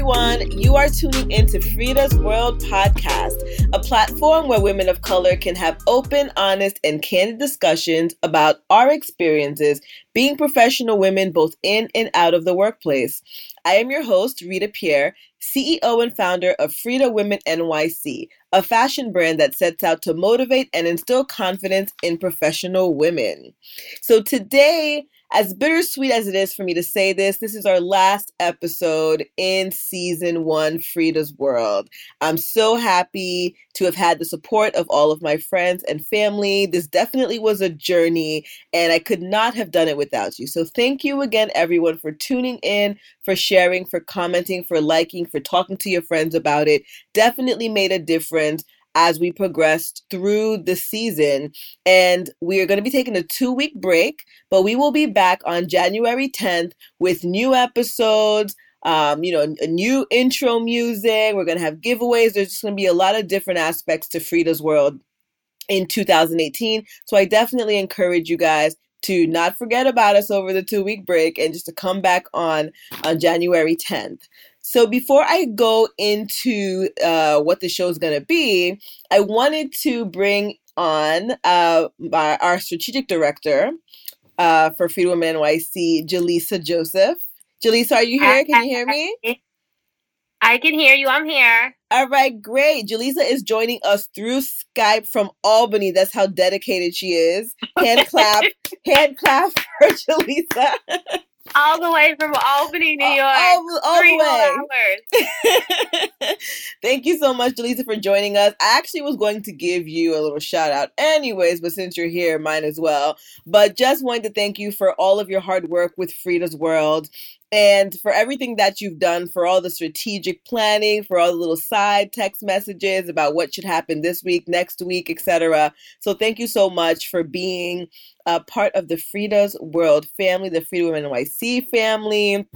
everyone. You are tuning into Freeda's World podcast, a platform where women of color can have open, honest, and candid discussions about our experiences being professional women both in and out of the workplace. I am your host, Rita Pierre, CEO and founder of Freeda Women NYC, a fashion brand that sets out to motivate and instill confidence in professional women. So today, as bittersweet as it is for me to say this, this is our last episode in season one, Freeda's World. I'm so happy to have had the support of all of my friends and family. This definitely was a journey, and I could not have done it without you. So, thank you again, everyone, for tuning in, for sharing, for commenting, for liking, for talking to your friends about it. Definitely made a difference as we progressed through the season. And we are going to be taking a two week break, but we will be back on January 10th with new episodes. Um, you know, a new intro music. We're gonna have giveaways. There's just gonna be a lot of different aspects to Freeda's World in 2018. So I definitely encourage you guys to not forget about us over the two week break and just to come back on on January 10th. So before I go into uh, what the show is going to be, I wanted to bring on uh, my, our strategic director uh, for Freeda Women NYC, Jellisa Joseph. Jellisa, are you here? Can you hear me? I can hear you. I'm here. All right, great. Jellisa is joining us through Skype from Albany. That's how dedicated she is. Hand clap, hand clap for Jellisa. All the way from Albany, New York. All, all Three the way. Thank you so much, Jellisa, for joining us. I actually was going to give you a little shout out anyways, but since you're here, mine as well. But just wanted to thank you for all of your hard work with Freeda's World and for everything that you've done for all the strategic planning for all the little side text messages about what should happen this week next week etc so thank you so much for being a part of the freeda's world family the freeda women nyc family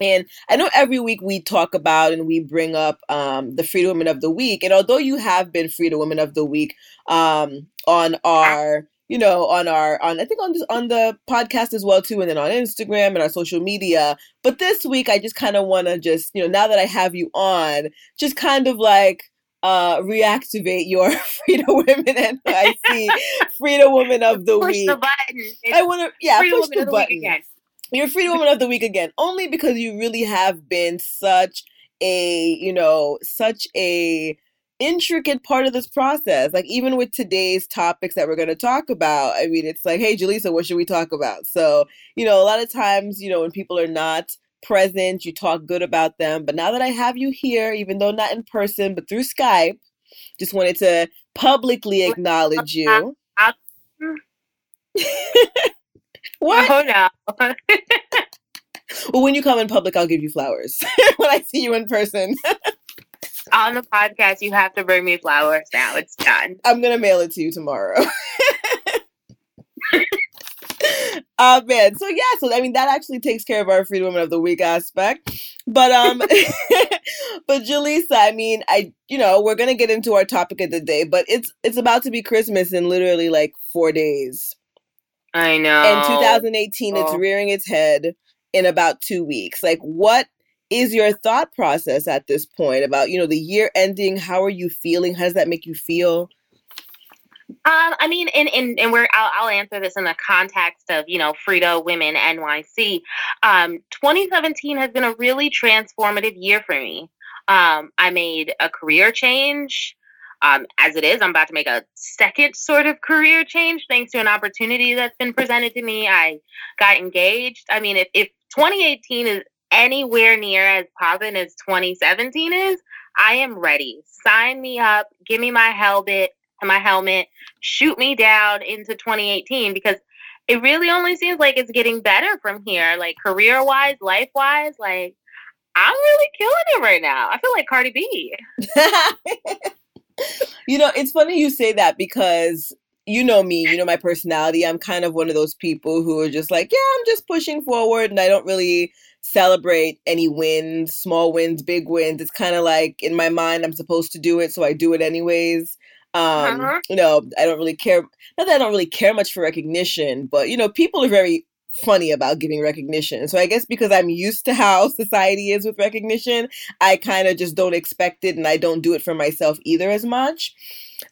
and I know every week we talk about and we bring up um, the Freeda Women of the Week. And although you have been Freeda Women of the Week um, on our you know, on our on I think on this, on the podcast as well too, and then on Instagram and our social media. But this week, I just kind of want to just you know now that I have you on, just kind of like uh reactivate your Freeda Women and I see Freeda Woman of the push Week. The button. I want to yeah Freeda push the button. The You're Freeda Woman of the Week again, only because you really have been such a you know such a intricate part of this process. Like even with today's topics that we're going to talk about, I mean, it's like, hey, Jellisa, what should we talk about? So, you know, a lot of times, you know, when people are not present, you talk good about them. But now that I have you here, even though not in person, but through Skype, just wanted to publicly acknowledge you. what? Oh no. well, when you come in public, I'll give you flowers when I see you in person on the podcast, you have to bring me flowers now. It's done. I'm gonna mail it to you tomorrow. uh man so yeah so i mean that actually takes care of our freeda woman of the week aspect but um but Jellisa, i mean i you know we're gonna get into our topic of the day but it's it's about to be christmas in literally like four days i know In 2018 oh. it's rearing its head in about two weeks like what is your thought process at this point about you know the year ending how are you feeling how does that make you feel um, I mean, and and and we're I'll, I'll, answer this in the context of you know Freeda Women NYC. Um, 2017 has been a really transformative year for me. Um, I made a career change. Um, as it is, I'm about to make a second sort of career change thanks to an opportunity that's been presented to me. I got engaged. I mean, if, if 2018 is anywhere near as popping as 2017 is, I am ready. Sign me up, give me my helmet, my helmet, shoot me down into 2018 because it really only seems like it's getting better from here, like career wise, life wise. Like, I'm really killing it right now. I feel like Cardi B. you know, it's funny you say that because you know me, you know my personality. I'm kind of one of those people who are just like, yeah, I'm just pushing forward and I don't really celebrate any wins, small wins, big wins. It's kind of like in my mind I'm supposed to do it, so I do it anyways. Um, uh-huh. you know, I don't really care. Not that I don't really care much for recognition, but you know, people are very funny about giving recognition. So I guess because I'm used to how society is with recognition, I kind of just don't expect it and I don't do it for myself either as much.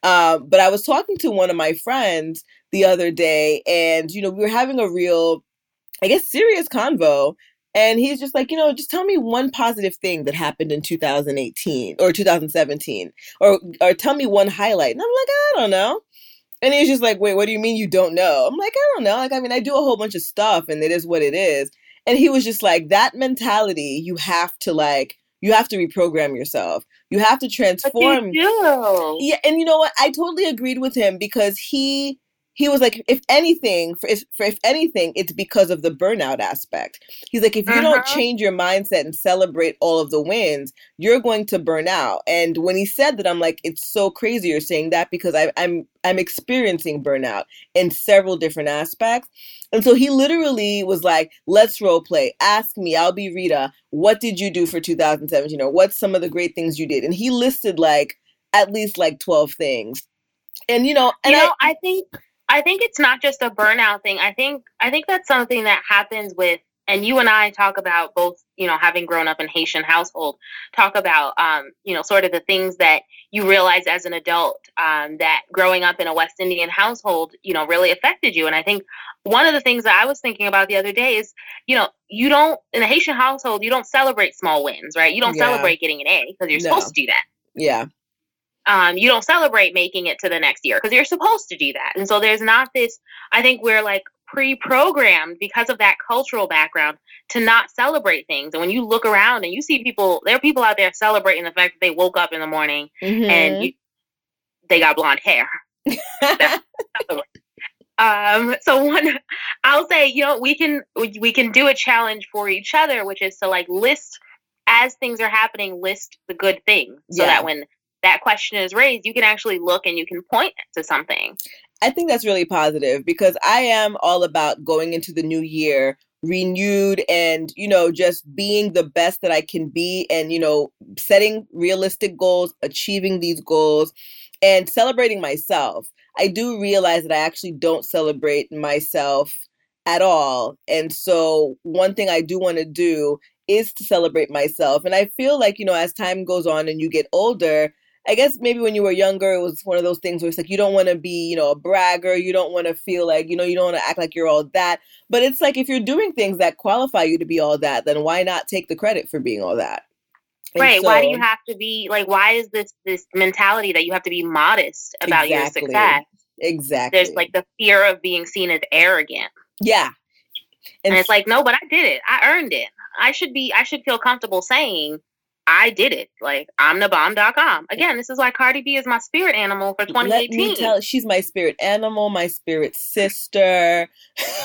Uh, but I was talking to one of my friends the other day, and you know, we were having a real, I guess, serious convo. And he's just like, you know, just tell me one positive thing that happened in 2018 or 2017, or or tell me one highlight. And I'm like, I don't know. And he's just like, wait, what do you mean you don't know? I'm like, I don't know. Like, I mean, I do a whole bunch of stuff, and it is what it is. And he was just like, that mentality, you have to like, you have to reprogram yourself. You have to transform. Yeah, and you know what? I totally agreed with him because he he was like, if anything, for if, for if anything, it's because of the burnout aspect. He's like, if you uh-huh. don't change your mindset and celebrate all of the wins, you're going to burn out. And when he said that, I'm like, it's so crazy you're saying that because I, I'm I'm experiencing burnout in several different aspects. And so he literally was like, let's role play. Ask me, I'll be Rita. What did you do for 2017? Or what's some of the great things you did? And he listed like at least like 12 things. And you know, and you know, I, I think I think it's not just a burnout thing. I think I think that's something that happens with and you and I talk about both, you know, having grown up in Haitian household, talk about, um, you know, sort of the things that you realize as an adult um, that growing up in a West Indian household, you know, really affected you. And I think one of the things that I was thinking about the other day is, you know, you don't in a Haitian household, you don't celebrate small wins, right? You don't yeah. celebrate getting an A because you're no. supposed to do that. Yeah um, you don't celebrate making it to the next year because you're supposed to do that. And so there's not this, I think we're like pre programmed because of that cultural background to not celebrate things. And when you look around and you see people, there are people out there celebrating the fact that they woke up in the morning mm-hmm. and you, they got blonde hair. um so one i'll say you know we can we can do a challenge for each other which is to like list as things are happening list the good things so yeah. that when that question is raised, you can actually look and you can point to something. I think that's really positive because I am all about going into the new year renewed and you know just being the best that I can be and you know setting realistic goals, achieving these goals and celebrating myself. I do realize that I actually don't celebrate myself at all. And so one thing I do want to do is to celebrate myself. And I feel like, you know, as time goes on and you get older, I guess maybe when you were younger, it was one of those things where it's like you don't want to be, you know, a bragger. You don't want to feel like, you know, you don't want to act like you're all that. But it's like if you're doing things that qualify you to be all that, then why not take the credit for being all that? And right. So, why do you have to be like? Why is this this mentality that you have to be modest about exactly, your success? Exactly. There's like the fear of being seen as arrogant. Yeah. And, and it's like, no, but I did it. I earned it. I should be. I should feel comfortable saying I did it. Like I'm the bomb.com. Again, this is why Cardi B is my spirit animal for 2018. Let me tell she's my spirit animal, my spirit sister.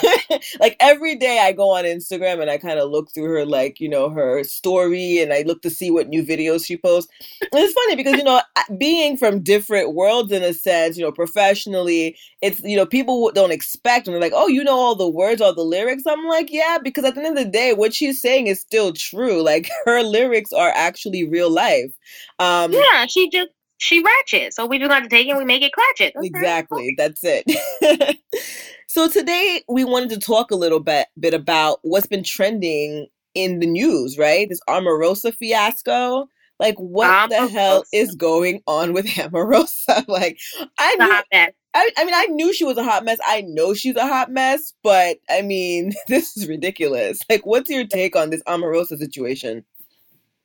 like every day I go on Instagram and I kind of look through her like, you know, her story and I look to see what new videos she posts. And it's funny because, you know, being from different worlds in a sense, you know, professionally, it's, you know, people don't expect and they're like, oh, you know all the words, all the lyrics. I'm like, yeah, because at the end of the day, what she's saying is still true. Like her lyrics are actually actually real life. Um, yeah, she just she ratchet. So we just got to take it and we make it cratchet. Okay. Exactly. That's it. so today we wanted to talk a little bit bit about what's been trending in the news, right? This Omarosa fiasco. Like what the hell is going on with Omarosa? like I knew I, I mean, I knew she was a hot mess. I know she's a hot mess, but I mean, this is ridiculous. Like, what's your take on this Omarosa situation?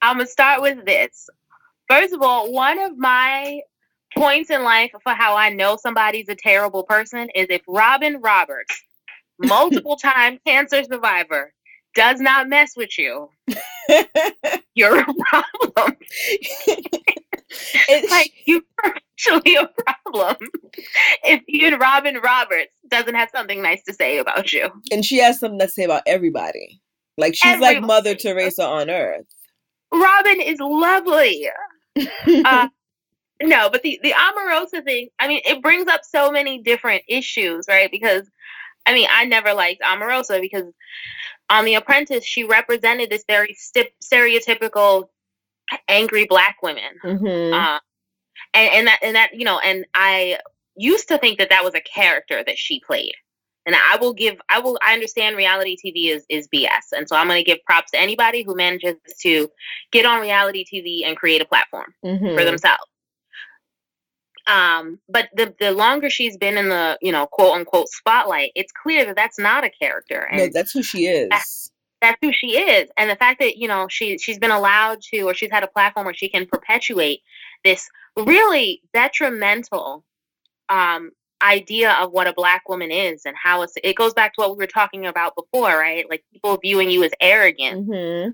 I'm gonna start with this. First of all, one of my points in life for how I know somebody's a terrible person is if Robin Roberts, multiple time cancer survivor, does not mess with you, you're a problem. it's like you're actually a problem if even Robin Roberts doesn't have something nice to say about you. And she has something to say about everybody. Like she's everybody. like Mother Teresa on earth. Robin is lovely. uh, no, but the the Omarosa thing, I mean, it brings up so many different issues, right? Because I mean, I never liked Omarosa because on The Apprentice, she represented this very st- stereotypical angry black women. Mm-hmm. Uh, and, and that and that you know, and I used to think that that was a character that she played. And I will give, I will, I understand reality TV is is BS, and so I'm going to give props to anybody who manages to get on reality TV and create a platform mm-hmm. for themselves. Um, but the the longer she's been in the you know quote unquote spotlight, it's clear that that's not a character. And no, that's who she is. That's, that's who she is, and the fact that you know she she's been allowed to, or she's had a platform where she can perpetuate this really detrimental um, idea of what a black woman is and how it's it goes back to what we were talking about before right like people viewing you as arrogant mm-hmm.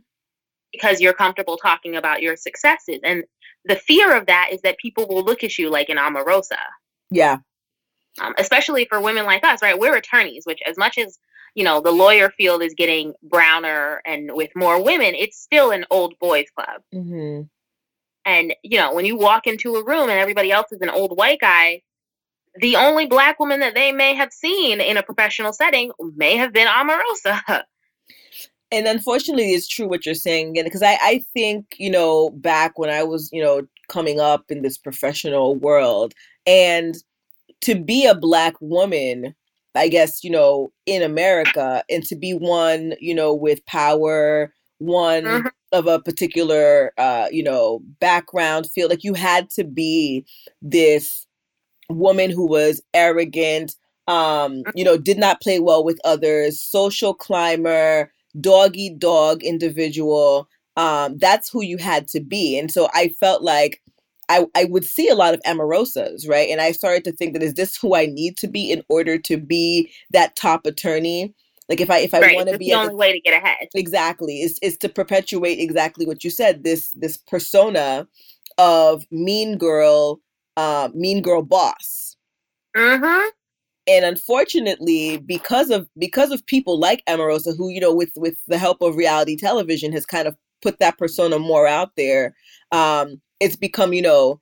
because you're comfortable talking about your successes and the fear of that is that people will look at you like an Omarosa. Yeah. Um, especially for women like us, right? We're attorneys, which as much as you know the lawyer field is getting browner and with more women, it's still an old boys club. Mm-hmm. And you know when you walk into a room and everybody else is an old white guy, the only black woman that they may have seen in a professional setting may have been Omarosa. and unfortunately it's true what you're saying because I, I think you know back when i was you know coming up in this professional world and to be a black woman i guess you know in america and to be one you know with power one mm-hmm. of a particular uh you know background feel like you had to be this woman who was arrogant um you know did not play well with others social climber doggy dog individual. Um, that's who you had to be. And so I felt like I, I would see a lot of Omarosas, right? And I started to think that is this who I need to be in order to be that top attorney? Like if I if I right. want to be the only a, way to get ahead. Exactly. Is is to perpetuate exactly what you said, this this persona of mean girl, uh, mean girl boss. Mm-hmm. And unfortunately because of because of people like Omarosa who you know with with the help of reality television has kind of put that persona more out there um it's become you know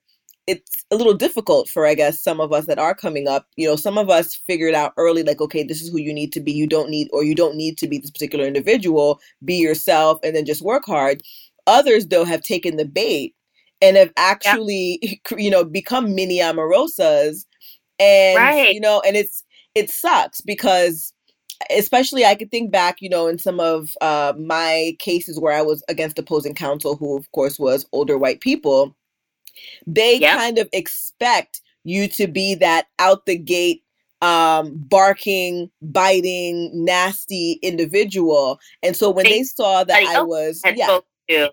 it's a little difficult for i guess some of us that are coming up. You know some of us figured out early like okay this is who you need to be. You don't need or you don't need to be this particular individual. Be yourself and then just work hard. Others though have taken the bait and have actually yeah. you know become mini Omarosas and right. you know and it's it sucks because especially I could think back, you know, in some of uh, my cases where I was against opposing counsel, who of course was older white people. They yep. kind of expect you to be that out the gate um barking biting nasty individual and so when they, they saw that i was yeah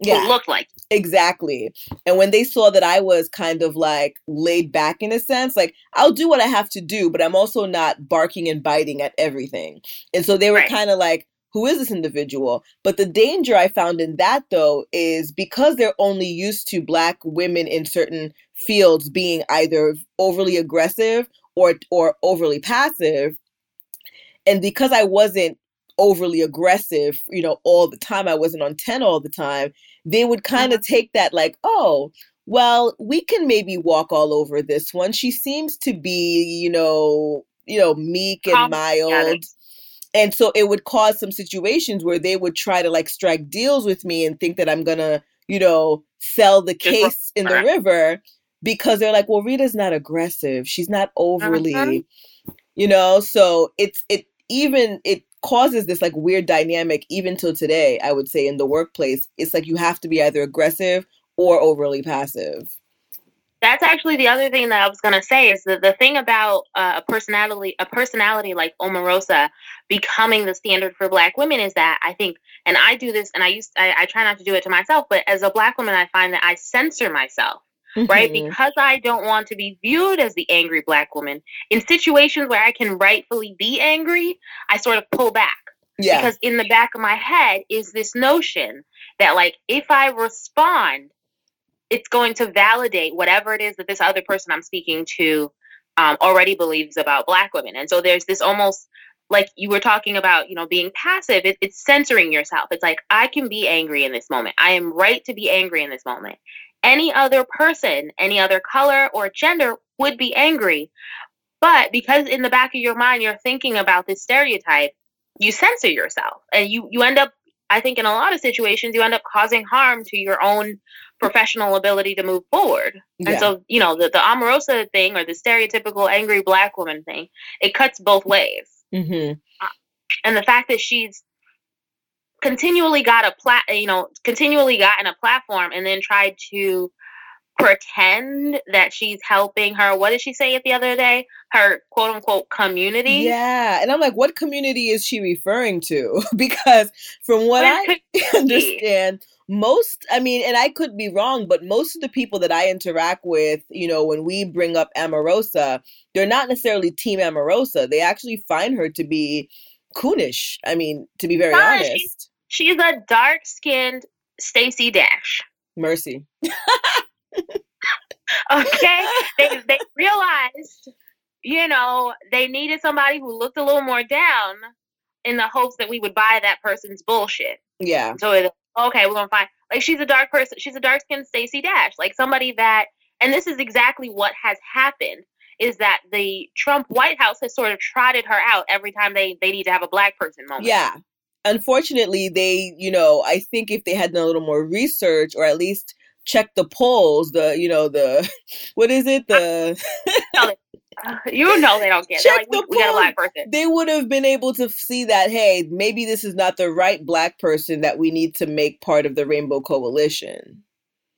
yeah. looked like. Exactly. And when they saw that I was kind of like laid back in a sense, like I'll do what I have to do, but I'm also not barking and biting at everything. And so they were right. kind of like, who is this individual? But the danger I found in that though is because they're only used to black women in certain fields being either overly aggressive or or overly passive. And because I wasn't overly aggressive, you know, all the time, I wasn't on 10 all the time, they would kind of mm-hmm. take that like, oh, well, we can maybe walk all over this one. She seems to be, you know, you know, meek and mild. And so it would cause some situations where they would try to like strike deals with me and think that I'm gonna, you know, sell the case in the river because they're like, well, Rita's not aggressive. She's not overly, uh-huh. you know. So it's it even it causes this like weird dynamic even till today i would say in the workplace it's like you have to be either aggressive or overly passive. That's actually the other thing that I was gonna say is that the thing about uh, a personality, a personality like Omarosa becoming the standard for Black women is that I think, and I do this, and I used, I, I try not to do it to myself, but as a Black woman, I find that I censor myself mm-hmm. right? Because I don't want to be viewed as the angry black woman in situations where I can rightfully be angry, I sort of pull back. Yeah. Because in the back of my head is this notion that, like, if I respond, it's going to validate whatever it is that this other person I'm speaking to um, already believes about black women. And so there's this almost like you were talking about, you know, being passive, it, it's censoring yourself. It's like, I can be angry in this moment. I am right to be angry in this moment. Any other person, any other color or gender would be angry. But because in the back of your mind you're thinking about this stereotype, you censor yourself and you you end up I think in a lot of situations you end up causing harm to your own professional ability to move forward. Yeah. And so, you know, the, the Omarosa thing or the stereotypical angry black woman thing, it cuts both ways. Mm-hmm. Uh, and the fact that she's continually got a plat, you know, continually gotten a platform and then tried to pretend that she's helping her. What did she say it the other day? Her quote unquote community. Yeah. And I'm like, what community is she referring to? because from what I understand, most, I mean, and I could be wrong, but most of the people that I interact with, you know, when we bring up Omarosa, they're not necessarily Team Omarosa. They actually find her to be coonish. I mean, to be very honest. She's, a dark skinned Stacey Dash. Mercy. okay? They they realized, you know, they needed somebody who looked a little more down in the hopes that we would buy that person's bullshit. Yeah. So it, okay, we're gonna find like she's a dark person. She's a dark skinned Stacey Dash, like somebody that, and this is exactly what has happened. Is that the Trump White House has sort of trotted her out every time they they need to have a black person moment. Yeah. Unfortunately, they, you know, I think if they had done a little more research or at least checked the polls, the you know the what is it the you know they don't get check like, the we, we got a black person. They would have been able to see that hey maybe this is not the right black person that we need to make part of the Rainbow Coalition.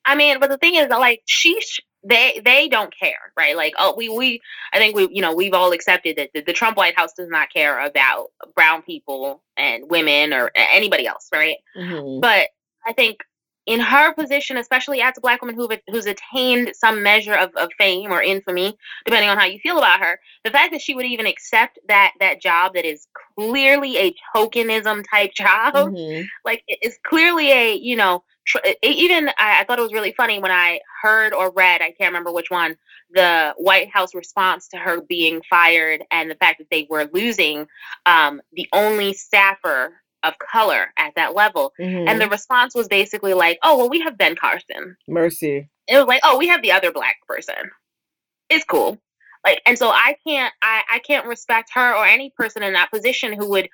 I mean, but the thing is, like she they they don't care, right? Like, oh, we we I think we you know we've all accepted that the, the, Trump White House does not care about brown people and women or anybody else, right? Mm-hmm. But I think in her position, especially as a black woman who, who's attained some measure of, of fame or infamy, depending on how you feel about her, the fact that she would even accept that that job that is clearly a tokenism type job, mm-hmm. like it's clearly a you know tr- even I, I thought it was really funny when I heard or read I can't remember which one the White House response to her being fired and the fact that they were losing um, the only staffer of color at that level. Mm-hmm. And the response was basically like, oh, well, we have Ben Carson. Mercy. It was like, oh, we have the other black person. It's cool. Like, and so I can't, I, I can't respect her or any person in that position who would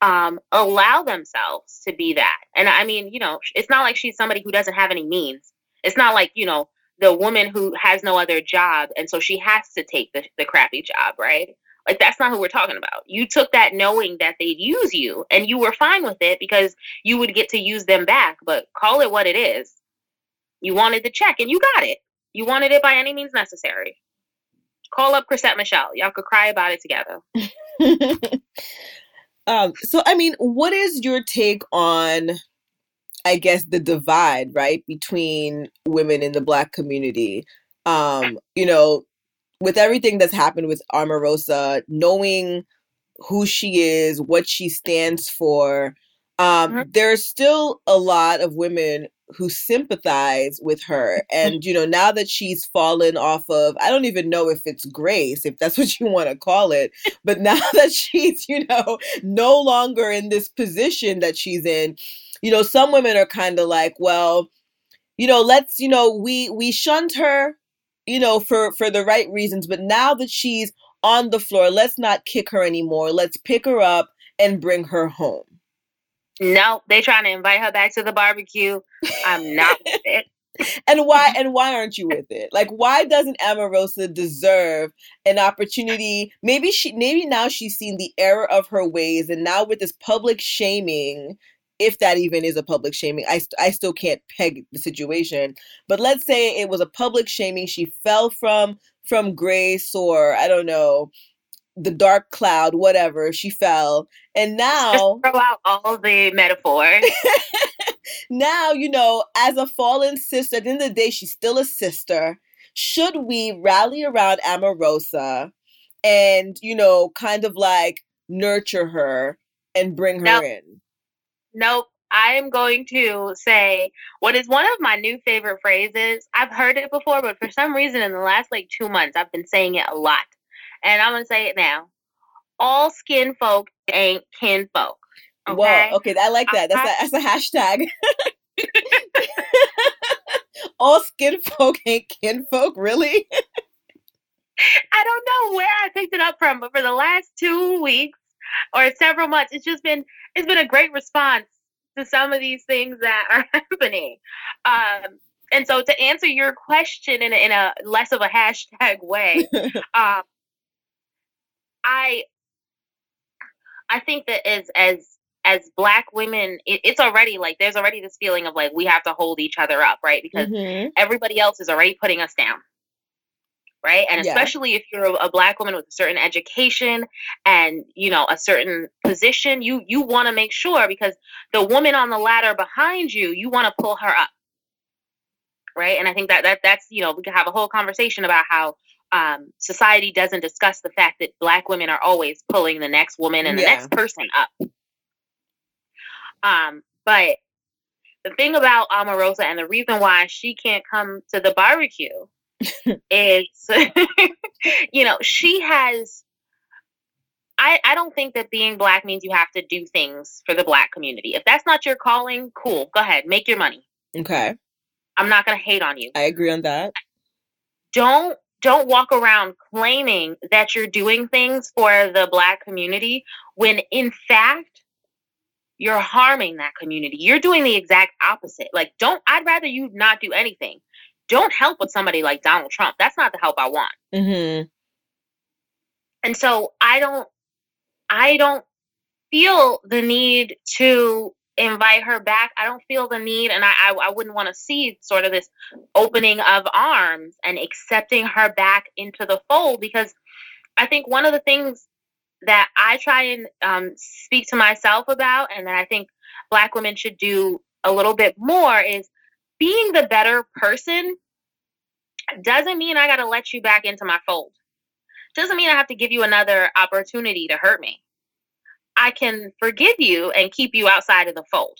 um, allow themselves to be that. And I mean, you know, it's not like she's somebody who doesn't have any means. It's not like, you know, the woman who has no other job and so she has to take the, the crappy job, right? Like that's not who we're talking about. You took that knowing that they'd use you and you were fine with it because you would get to use them back, but call it what it is. You wanted the check and you got it. You wanted it by any means necessary. Call up Chrisette Michele. Y'all could cry about it together. um, so I mean, what is your take on I guess the divide, right, between women in the black community? Um, you know, with everything that's happened with Omarosa, knowing who she is, what she stands for, um, mm-hmm. there's still a lot of women who sympathize with her. And, you know, now that she's fallen off of, I don't even know if it's grace, if that's what you want to call it, but now that she's, you know, no longer in this position that she's in, you know, some women are kind of like, well, you know, let's, you know, we we shunned her you know, for for the right reasons. But now that she's on the floor, let's not kick her anymore. Let's pick her up and bring her home. No, they trying to invite her back to the barbecue. I'm not with it. and why and why aren't you with it? Like why doesn't Omarosa deserve an opportunity? Maybe she maybe now she's seen the error of her ways and now with this public shaming if that even is a public shaming. I, st- I still can't peg the situation. But let's say it was a public shaming. She fell from from grace or I don't know the dark cloud, whatever. She fell, and now Just throw out all the metaphors. now you know, as a fallen sister, at the end of the day, she's still a sister. Should we rally around Omarosa and you know, kind of like nurture her and bring her nope. in? Nope. I am going to say what is one of my new favorite phrases. I've heard it before, but for some reason in the last like two months, I've been saying it a lot. And I'm going to say it now. All skin folk ain't kin folk. Okay? Whoa. Okay. I like that. That's, a, that's a hashtag. all skin folk ain't kin folk. really? I don't know where I picked it up from, but for the last two weeks or several months, it's just been it's been a great response to some of these things that are happening. Um, and so to answer your question in a, in a less of a hashtag way, um, I I think that as as as black women it, it's already like there's already this feeling of like we have to hold each other up right because mm-hmm. everybody else is already putting us down right and yeah. especially if you're a, black woman with a certain education and you know a certain position you you want to make sure because the woman on the ladder behind you you want to pull her up right and i think that that that's you know we can have a whole conversation about how um, society doesn't discuss the fact that black women are always pulling the next woman and the yeah. next person up um, but the thing about Omarosa and the reason why she can't come to the barbecue is, you know, she has. I, I don't think that being black means you have to do things for the black community. If that's not your calling, cool. Go ahead, make your money. Okay. I'm not going to hate on you. I agree on that. Don't don't walk around claiming that you're doing things for the black community when in fact you're harming that community. You're doing the exact opposite. Like, don't, I'd rather you not do anything. Don't help with somebody like Donald Trump. That's not the help I want. Mm-hmm. And so I don't, I don't feel the need to invite her back. I don't feel the need, and I, I, I wouldn't want to see sort of this opening of arms and accepting her back into the fold because I think one of the things that I try and um, speak to myself about, and that I think Black women should do a little bit more is being the better person doesn't mean I got to let you back into my fold. Doesn't mean I have to give you another opportunity to hurt me. I can forgive you and keep you outside of the fold.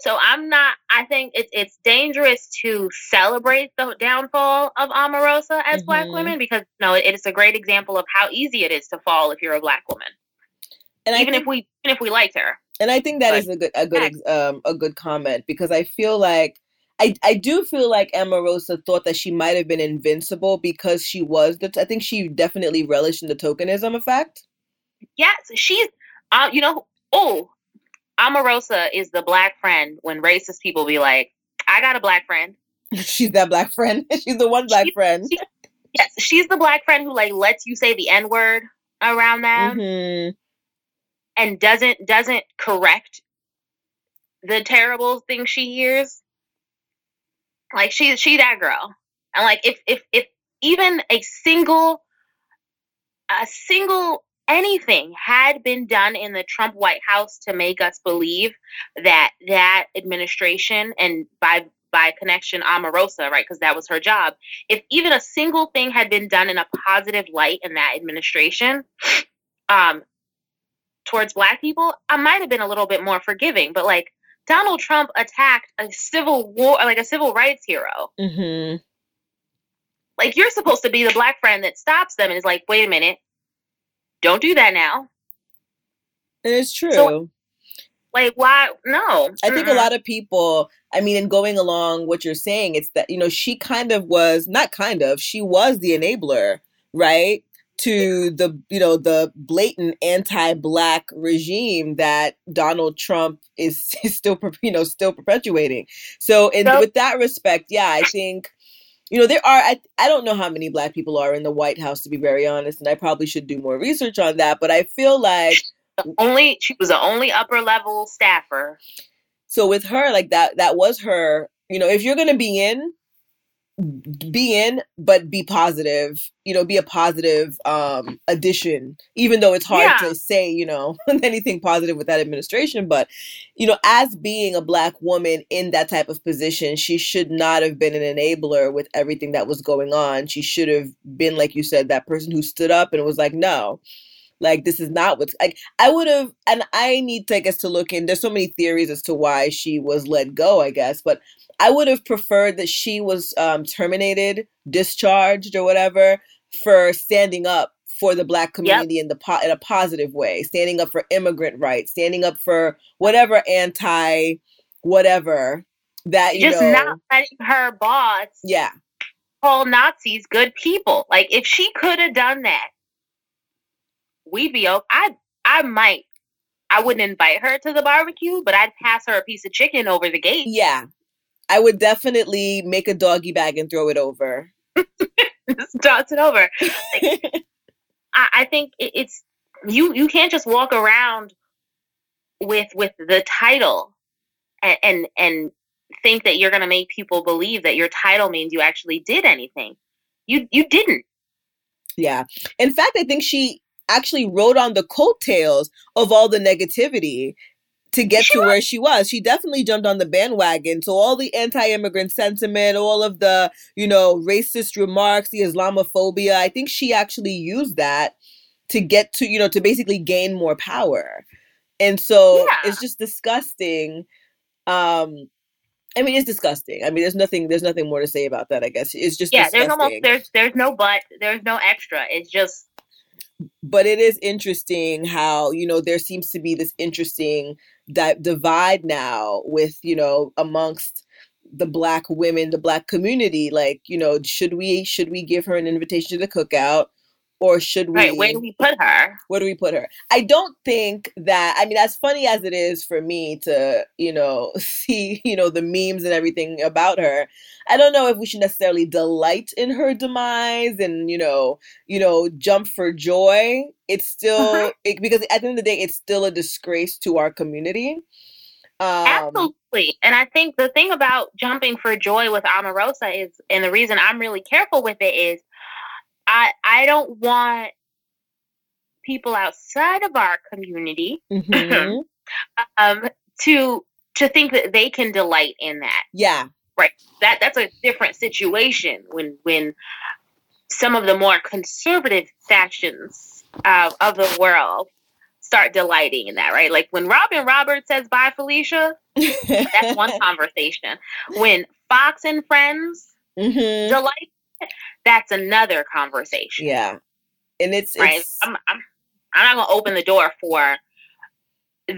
So I'm not. I think it's it's dangerous to celebrate the downfall of Omarosa as mm-hmm. Black women because no, it is a great example of how easy it is to fall if you're a Black woman. And even think, if we even if we liked her. And I think that is a good a good um a good comment because I feel like I, I do feel like Omarosa thought that she might have been invincible because she was the. I think she definitely relished in the tokenism effect. Yes, she's. Uh, you know, oh, Omarosa is the black friend when racist people be like, I got a black friend. she's that black friend. she's the one black she, friend. She, yes, she's the black friend who like lets you say the N word around them mm-hmm. And doesn't doesn't correct the terrible thing she hears. Like she she that girl. And like if if if even a single a single anything had been done in the Trump White House to make us believe that that administration and by by connection Omarosa, right, because that was her job. If even a single thing had been done in a positive light in that administration, um, towards black people, I might have been a little bit more forgiving. But like Donald Trump attacked a civil war, like a civil rights hero. Mm-hmm. Like you're supposed to be the black friend that stops them and is like, wait a minute, don't do that now. It is true. So, like, why? No. I think a lot of people, I mean, in going along what you're saying, it's that, you know, she kind of was, not kind of, she was the enabler, right? To the, you know, the blatant anti black regime that Donald Trump is, is still, you know, still perpetuating. So, in, so, with that respect, yeah, I think you know there are I, I don't know how many black people are in the white house to be very honest and i probably should do more research on that but i feel like only she was the only upper level staffer so with her like that that was her you know if you're going to be in be in but be positive you know be a positive um addition even though it's hard yeah. to say you know anything positive with that administration but you know as being a black woman in that type of position she should not have been an enabler with everything that was going on she should have been like you said that person who stood up and was like no like this is not what's like i would have and i need to i guess to look in there's so many theories as to why she was let go i guess but I would have preferred that she was um, terminated, discharged, or whatever for standing up for the black community yep. in the po- in a positive way, standing up for immigrant rights, standing up for whatever anti whatever that you just know, not letting her boss yeah, call Nazis good people. Like if she could have done that, we'd be okay. I I might I wouldn't invite her to the barbecue, but I'd pass her a piece of chicken over the gate. yeah. I would definitely make a doggy bag and throw it over. Just toss it over. I, I think it, it's you. You can't just walk around with with the title and and, and think that you're going to make people believe that your title means you actually did anything. You you didn't. Yeah. In fact, I think she actually rode on the coattails of all the negativity to get She to where she was. She definitely jumped on the bandwagon. So all the anti-immigrant sentiment, all of the, you know, racist remarks, the Islamophobia, I think she actually used that to get to, you know, to basically gain more power. And so Yeah. it's just disgusting. Um I mean, it's disgusting. I mean, there's nothing. There's nothing more to say about that. I guess it's just Yeah, there's disgusting. almost there's there's no but, there's no extra. It's just but it is interesting how you know there seems to be this interesting di- divide now with you know amongst the black women the black community like you know should we should we give her an invitation to the cookout or should we right. Where do we put her? where do we put her i don't think that i mean as funny as it is for me to you know see you know the memes and everything about her i don't know if we should necessarily delight in her demise and you know you know jump for joy it's still it, because at the end of the day it's still a disgrace to our community um Absolutely. And I think the thing about jumping for joy with Omarosa is, and the reason I'm really careful with it is, I I don't want people outside of our community mhm. um, to to think that they can delight in that. yeah Right. That that's a different situation when when some of the more conservative factions uh, of the world start delighting in that, right? Like when Robin Roberts says "Bye, Felicia," that's one conversation. When Fox and Friends Mhm. delight, that's another conversation, yeah and it's right? it's I'm, I'm, I'm not gonna open the door for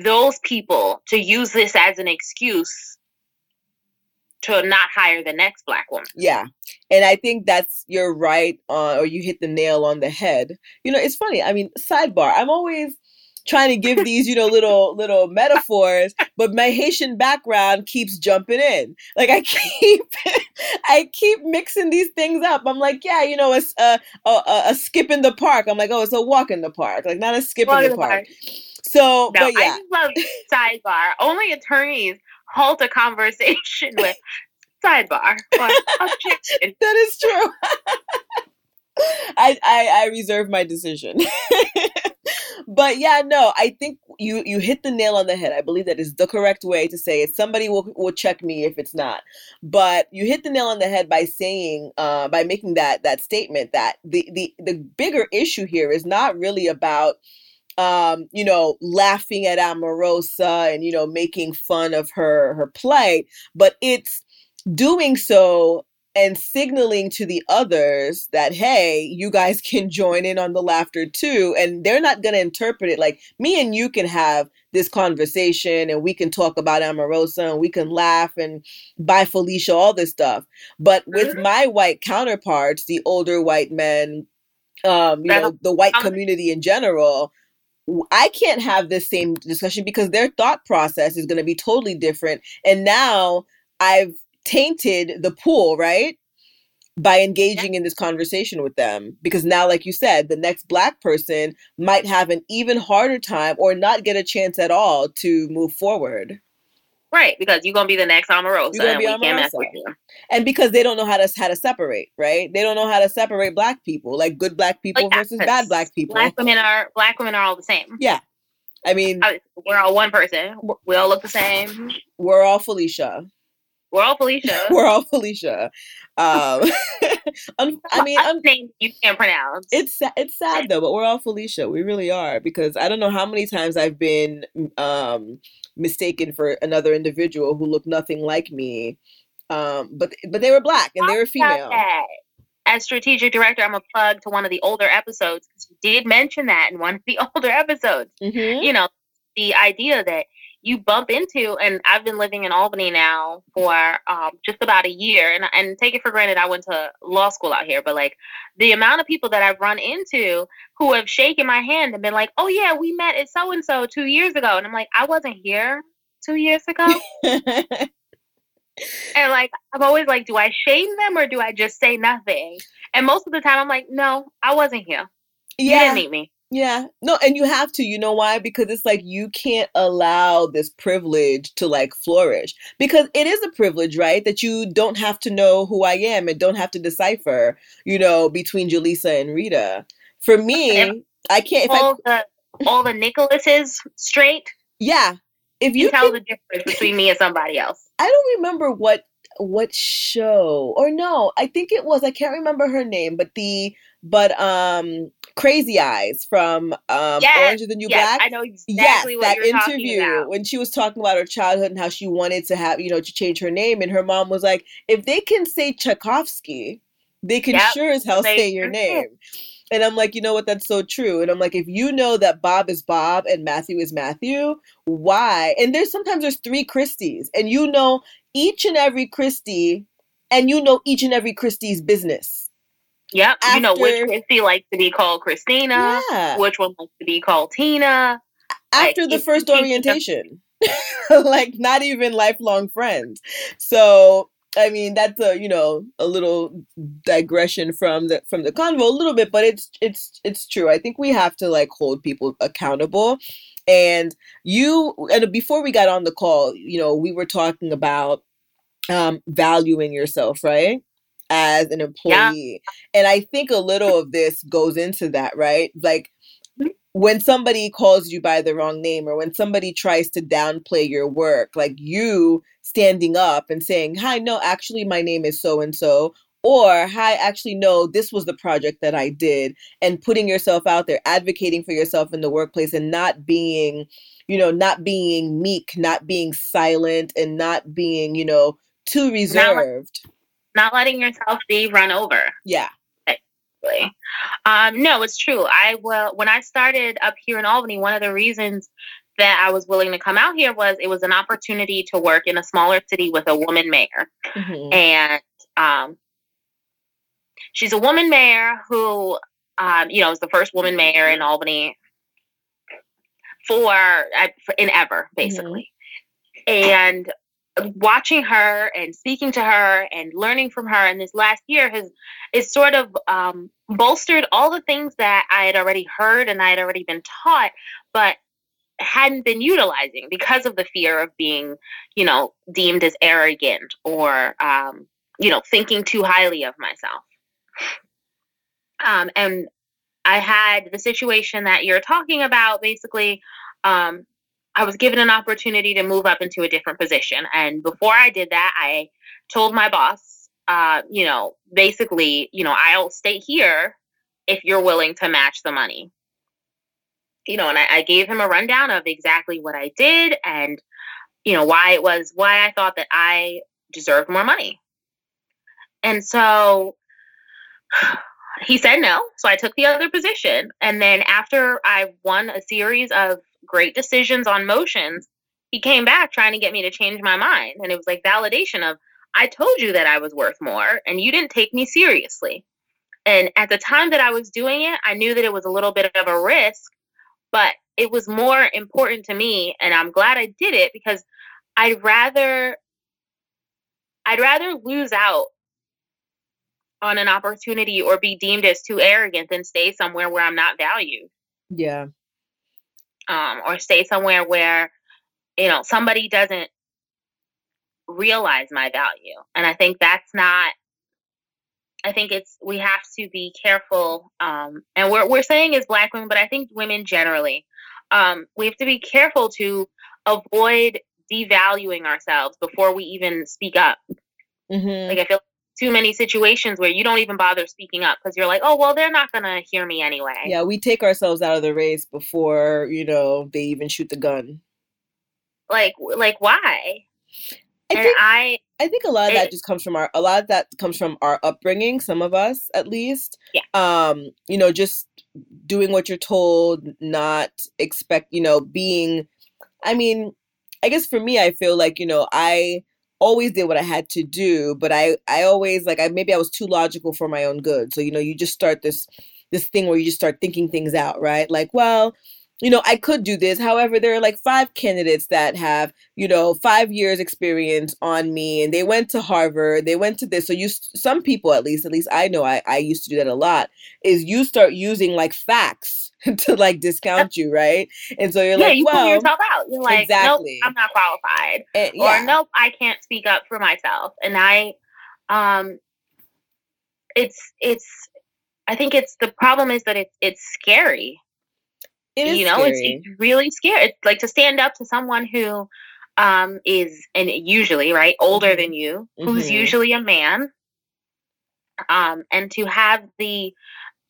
those people to use this as an excuse to not hire the next black woman. Yeah. And I think that's you're right on or you hit the nail on the head. You know, it's funny. I mean, sidebar. I'm always trying to give these, you know, little little metaphors, but my Haitian background keeps jumping in. Like I keep I keep mixing these things up. I'm like, yeah, you know, it's a a, a, a skip in the park. I'm like, oh, it's a walk in the park. Like not a skip Walk in the park. park. So, No, but yeah. I love sidebar. Only attorneys halt a conversation with sidebar. That is true. I, I I reserve my decision. but yeah, no, I think you you hit the nail on the head. I believe that is the correct way to say it. Somebody will will check me if it's not. But you hit the nail on the head by saying uh by making that that statement that the the the bigger issue here is not really about um you know laughing at Omarosa and you know making fun of her her play, but it's doing so and signaling to the others that hey you guys can join in on the laughter too and they're not going to interpret it like me and you can have this conversation and we can talk about omarosa and we can laugh and bye felicia all this stuff but with Mhm. my white counterparts the older white men um you know the white um, community in general I can't have this same discussion because their thought process is going to be totally different. And now I've tainted the pool, right? By engaging in this conversation with them. Because now, like you said, the next black person might have an even harder time or not get a chance at all to move forward. Right, because you're gonna be the next Omarosa You're gonna and be we can't mess Omarosa. with you. And because they don't know how to how to separate, right? They don't know how to separate black people, like good black oh, people yeah, versus bad black people. Black women are black women are all the same. Yeah. I mean, I- We're all one person. We all look the same. we're all Felicia. We're all Felicia. We're all Felicia. Um, I mean, un- names you can't pronounce. it's it's sad though, but we're all Felicia. We really are because I don't know how many times I've been um, mistaken for another individual who looked nothing like me. Um, but but they were black and they were female. As strategic director, I'm a plug to one of the older episodes because you did mention that in one of the older episodes. Mhm. You know, the idea that you bump into, and I've been living in Albany now for um, just about a year, and and take it for granted I went to law school out here, but like the amount of people that I've run into who have shaken my hand and been like, "Oh yeah, we met at so and so two years ago," and I'm like, I wasn't here two years ago. and like I'm always like, do I shame them or do I just say nothing? And most of the time I'm like, no, I wasn't here. Yeah. You didn't meet me. Yeah. No, and you have to. You know why? Because it's like you can't allow this privilege to like flourish. Because it is a privilege, right? That you don't have to know who I am and don't have to decipher, you know, between Jellisa and Rita. For me, I can't. all I, the all the Nicholases straight. Yeah. If you, you tell can, the difference between me and somebody else. I don't remember what what show or no i think it was i can't remember her name but the but um crazy eyes from um yes, orange is the new yes, black i know exactly yes, that interview when she was talking about her childhood and how she wanted to have you know to change her name and her mom was like if they can say tchaikovsky they can yep, sure as hell say your name and I'm like, you know what? That's so true. And I'm like, if you know that Bob is Bob and Matthew is Matthew, why? And there's sometimes there's three Christies, and you know each and every Christie, and you know each and every Christie's business. Yep. After, you know which Christie likes to be called Christina, yeah. which one likes to be called Tina. After like, the first orientation. like not even lifelong friends. So I mean that's a you know a little digression from the from the convo a little bit, but it's it's it's true. I think we have to like hold people accountable. And you and before we got on the call, you know, we were talking about um valuing yourself, right? As an employee. Yeah. And I think a little of this goes into that, right? Like when somebody calls you by the wrong name or when somebody tries to downplay your work, like you standing up and saying, Hi, no, actually, my name is so and so. Or, hi, actually, no, this was the project that I did, and putting yourself out there, advocating for yourself in the workplace, and not being, you know, not being meek, not being silent, and not being, you know, too reserved. Not, not letting yourself be run over. Yeah. Um, no, it's true. I will. When I started up here in Albany, one of the reasons that I was willing to come out here was it was an opportunity to work in a smaller city with a woman mayor, mm-hmm. and um, she's a woman mayor who, um, you know, is the first woman mayor in Albany for, uh, in ever, basically. Mm-hmm. And watching her and speaking to her and learning from her in this last year has is sort of um, bolstered all the things that I had already heard and I had already been taught, but hadn't been utilizing because of the fear of being, you know, deemed as arrogant or, um, you know, thinking too highly of myself. Um, and I had the situation that you're talking about. Basically, um, I was given an opportunity to move up into a different position, and before I did that, I told my boss, uh, you know, basically, you know, I'll stay here if you're willing to match the money. You know, and I, I gave him a rundown of exactly what I did and, you know, why it was, why I thought that I deserved more money. And so he said no. So I took the other position. And then after I won a series of great decisions on motions, he came back trying to get me to change my mind. And it was like validation of, I told you that I was worth more and you didn't take me seriously. And at the time that I was doing it, I knew that it was a little bit of a risk, but it was more important to me. And I'm glad I did it because I'd rather I'd rather lose out on an opportunity or be deemed as too arrogant than stay somewhere where I'm not valued. Yeah. Um, or stay somewhere where, you know, somebody doesn't realize my value. And I think that's not I think it's we have to be careful, um, and we're we're saying is Black women, but I think women generally, um, we have to be careful to avoid devaluing ourselves before we even speak up. Mm-hmm. Like I feel too many situations where you don't even bother speaking up because you're like, oh well, they're not gonna hear me anyway. Yeah, we take ourselves out of the race before you know they even shoot the gun. Like, like why? I and think, I I think a lot of that just comes from our a lot of that comes from our upbringing, some of us at least. Yeah. Um, you know, just doing what you're told, not expect, you know, being I mean, I guess for me, I feel like, you know, I always did what I had to do, but I I always like I maybe I was too logical for my own good. So, you know, you just start this this thing where you just start thinking things out, right? Like, well, you know, I could do this. However, there are like five candidates that have, you know, five years experience on me and they went to Harvard, they went to this. So you, some people at least, at least I know I, I used to do that a lot, is you start using like facts to like discount you, right? And so you're yeah, like, you well, pull yourself out. You're like, exactly. nope, I'm not qualified. and, yeah, Or nope, I can't speak up for myself. And I, um, it's, it's, I think it's, the problem is that it's, it's scary it is you know it's, it's really scary it's like to stand up to someone who um is and usually right older Mhm. than you who's Mhm. usually a man um and to have the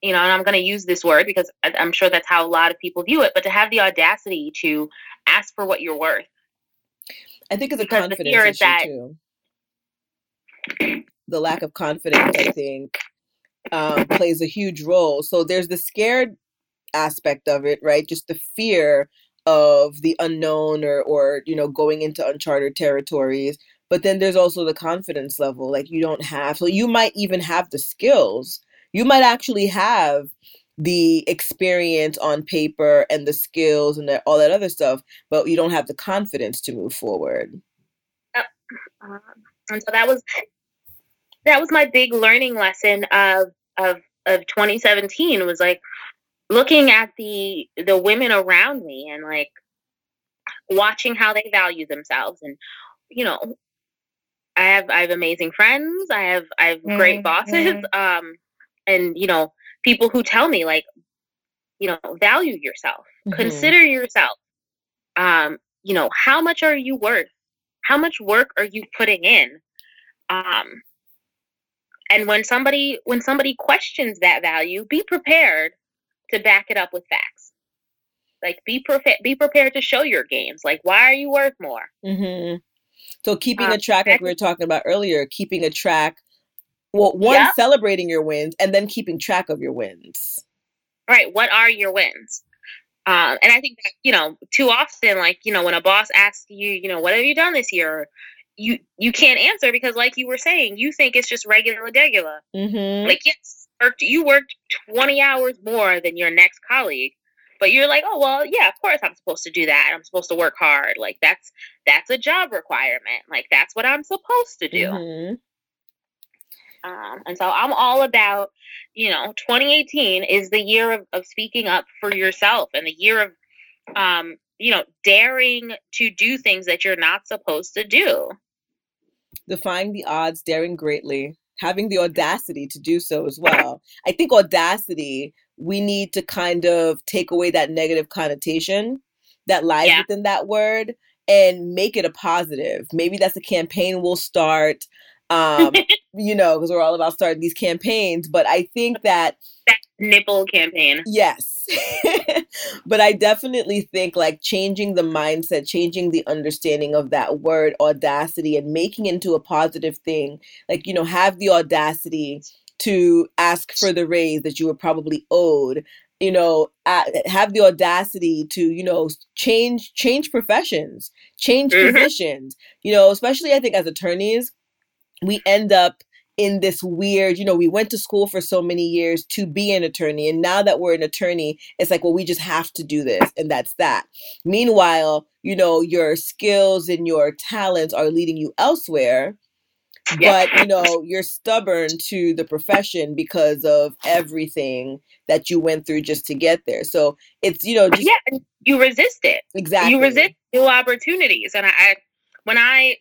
you know and i'm going to use this word because i'm sure that's how a lot of people view it but to have the audacity to ask for what you're worth I think it's a because confidence issue that- too. The lack of confidence, I think, um, plays a huge role. So there's the scared aspect of it, right? Just the fear of the unknown or or you know going into uncharted territories. But then there's also the confidence level. Like you don't have, so you might even have the skills. You might actually have the experience on paper and the skills and that, all that other stuff, but you don't have the confidence to move forward. um, and so that was that was my big learning lesson of of of 2017 was like looking at the the women around me and like watching how they value themselves and you know i have i have amazing friends i have i have great bosses Mm-hmm. um and you know people who tell me like you know value yourself Mhm. consider yourself um you know how much are you worth how much work are you putting in um and when somebody when somebody questions that value be prepared to back it up with facts like be prepared be prepared to show your games like why are you worth more hmm So keeping Um, a track, like we were talking about earlier, keeping a track. Well, one Yep. celebrating your wins, and then keeping track of your wins. right what are your wins um, and i think that you know too often like you know when a boss asks you you know what have you done this year you you can't answer because like you were saying you think it's just regular degular Mm-hmm. like yes worked, you worked 20 hours more than your next colleague. But you're like oh well yeah of course i'm supposed to do that. I'm supposed to work hard. Like that's that's a job requirement. Like that's what i'm supposed to do. Mhm. um, and so i'm all about you know 2018 is the year of, of speaking up for yourself and the year of um, you know daring to do things that you're not supposed to do. Defying the odds, daring greatly, having the audacity to do so as well. I think audacity. We need to kind of take away that negative connotation that lies Yeah. within that word and make it a positive. Maybe that's a campaign we'll start. Um, you know, because we're all about starting these campaigns. But I think that nipple campaign Yes. but I definitely think like changing the mindset, changing the understanding of that word audacity and making it into a positive thing. Like, you know, have the audacity to ask for the raise that you were probably owed. You know, have the audacity to, you know, change change professions, change Mhm. positions. You know, especially I think as attorneys, we end up in this weird, you know, we went to school for so many years to be an attorney. And now that we're an attorney, it's like, well, we just have to do this. And that's that. Meanwhile, you know, your skills and your talents are leading you elsewhere. But, you know, you're stubborn to the profession because of everything that you went through just to get there. So it's, you know, just yeah you resist it exactly. you resist new opportunities and I, I when i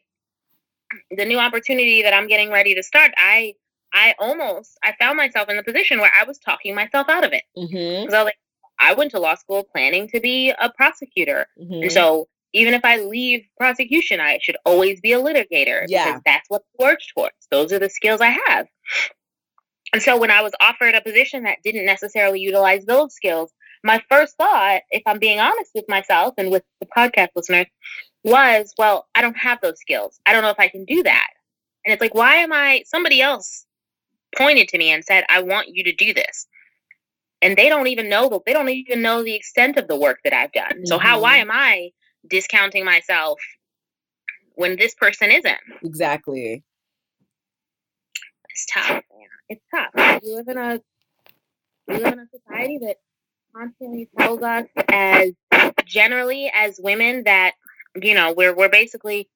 the new opportunity that i'm getting ready to start i i almost i found myself in the position where i was talking myself out of it. Hmm because i was like i went to law school planning to be a prosecutor. Hmm and so even if i leave prosecution i should always be a litigator Yeah. because that's what I worked towards those are the skills i have. And so when i was offered a position that didn't necessarily utilize those skills my first thought if i'm being honest with myself and with the podcast listeners was well i don't have those skills i don't know if i can do that and it's like why am i somebody else pointed to me and said i want you to do this and they don't even know the, they don't even know the extent of the work that i've done so how why Mhm. am i discounting myself when this person isn't. Exactly. It's tough. It's tough. We live in a we live in a society that constantly tells us as generally as women that you know we're we're basically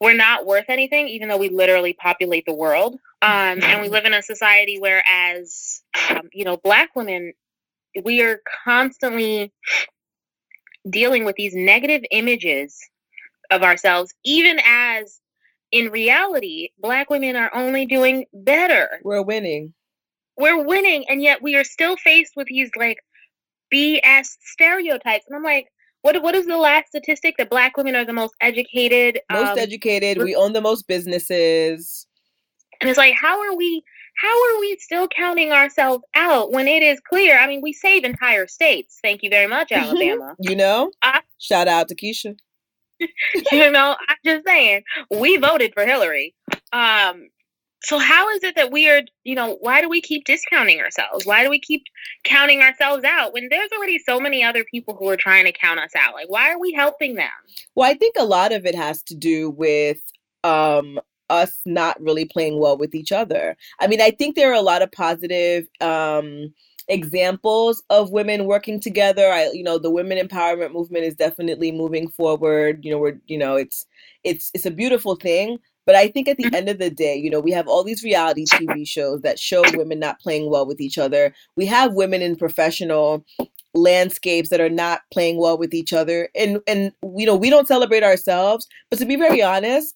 we're not worth anything even though we literally populate the world. Um, and we live in a society where as um, you know black women we are constantly dealing with these negative images of ourselves even as in reality black women are only doing better. We're winning. We're winning and yet we are still faced with these like BS stereotypes. And I'm like, what what is the last statistic that black women are the most educated? Most um, educated. We own the most businesses. And it's like, how are we how are we still counting ourselves out when it is clear? I mean, we save entire states. Thank you very much. Alabama. you know? I, Shout out to Keisha. you know, I'm just saying, we voted for Hillary. Um, so how is it that we are you know why do we keep discounting ourselves? Why do we keep counting ourselves out when there's already so many other people who are trying to count us out? Like why are we helping them? Well i think a lot of it has to do with um us not really playing well with each other. I mean i think there are a lot of positive um examples of women working together. I you know the women empowerment movement is definitely moving forward. You know we're you know it's it's it's a beautiful thing but I think at the mm-hmm. end of the day, you know, we have all these reality TV shows that show women not playing well with each other. We have women in professional landscapes that are not playing well with each other. And and you know, we don't celebrate ourselves, but to be very honest,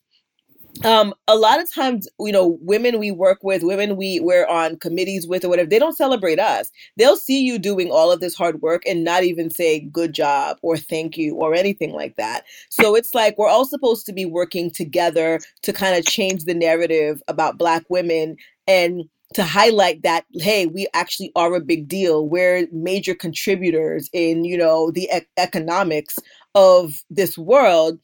um a lot of times you know women we work with women we we're on committees with or whatever they don't celebrate us. They'll see you doing all of this hard work and not even say good job or thank you or anything like that. So it's like we're all supposed to be working together to kind of change the narrative about black women and to highlight that hey we actually are a big deal. We're major contributors in you know the e- economics of this world.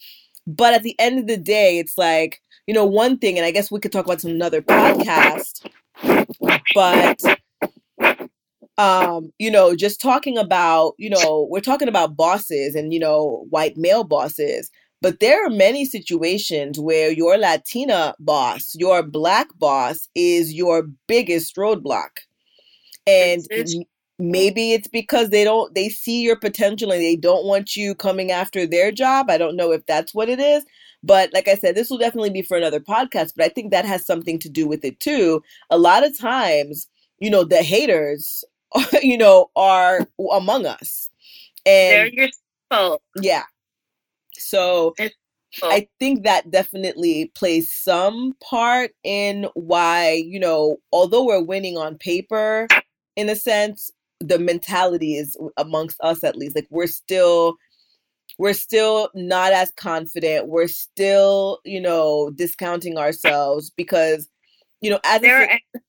But at the end of the day it's like you know, one thing, and I guess we could talk about some another podcast, but um, you know, just talking about, you know, we're talking about bosses and, you know, white male bosses, but there are many situations where your Latina boss, your black boss is your biggest roadblock. And maybe it's because they don't they see your potential and they don't want you coming after their job. I don't know if that's what it is, but like I said, this will definitely be for another podcast, but I think that has something to do with it too. A lot of times, you know, the haters, you know, are among us. And they're your fault. Yeah. So I think that definitely plays some part in why, you know, although we're winning on paper in a sense, the mentality is amongst us at least like we're still we're still not as confident. We're still, you know, discounting ourselves because, you know, as there a, are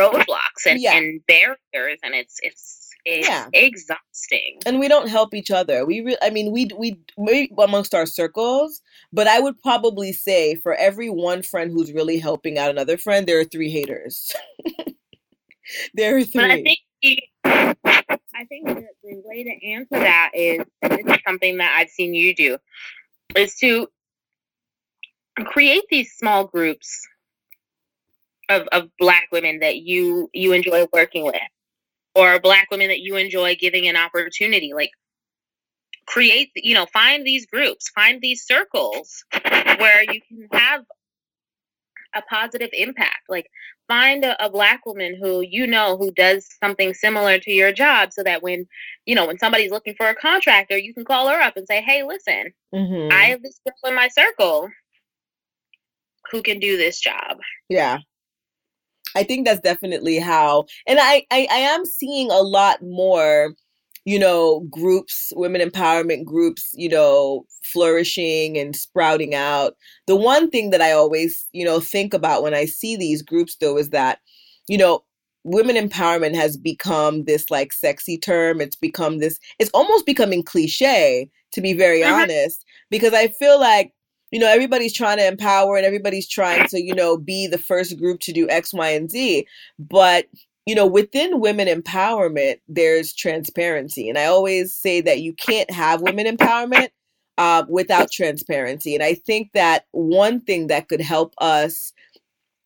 roadblocks and, yeah. and barriers, and it's it's it's yeah. exhausting. And we don't help each other. We, re- I mean, we we we amongst our circles, but I would probably say for every one friend who's really helping out another friend, there are three haters. there are three. But I think I think the, the way to answer that is, and this is something that I've seen you do, is to create these small groups of, of black women that you you enjoy working with or black women that you enjoy giving an opportunity like create you know find these groups find these circles where you can have a positive impact. Like find a, a, black woman who you know who does something similar to your job so that when you know when somebody's looking for a contractor you can call her up and say hey listen mm-hmm. i have this girl in my circle who can do this job yeah i think that's definitely how and i i, I am seeing a lot more you know, groups, women empowerment groups, you know, flourishing and sprouting out. The one thing that I always, you know, think about when I see these groups though is that, you know, women empowerment has become this like sexy term. It's become this, it's almost becoming cliche, to be very mm-hmm. honest, because I feel like you know everybody's trying to empower and everybody's trying to you know be the first group to do x y and z but you know, within women empowerment, there's transparency. And I always say that you can't have women empowerment uh, without transparency. And I think that one thing that could help us,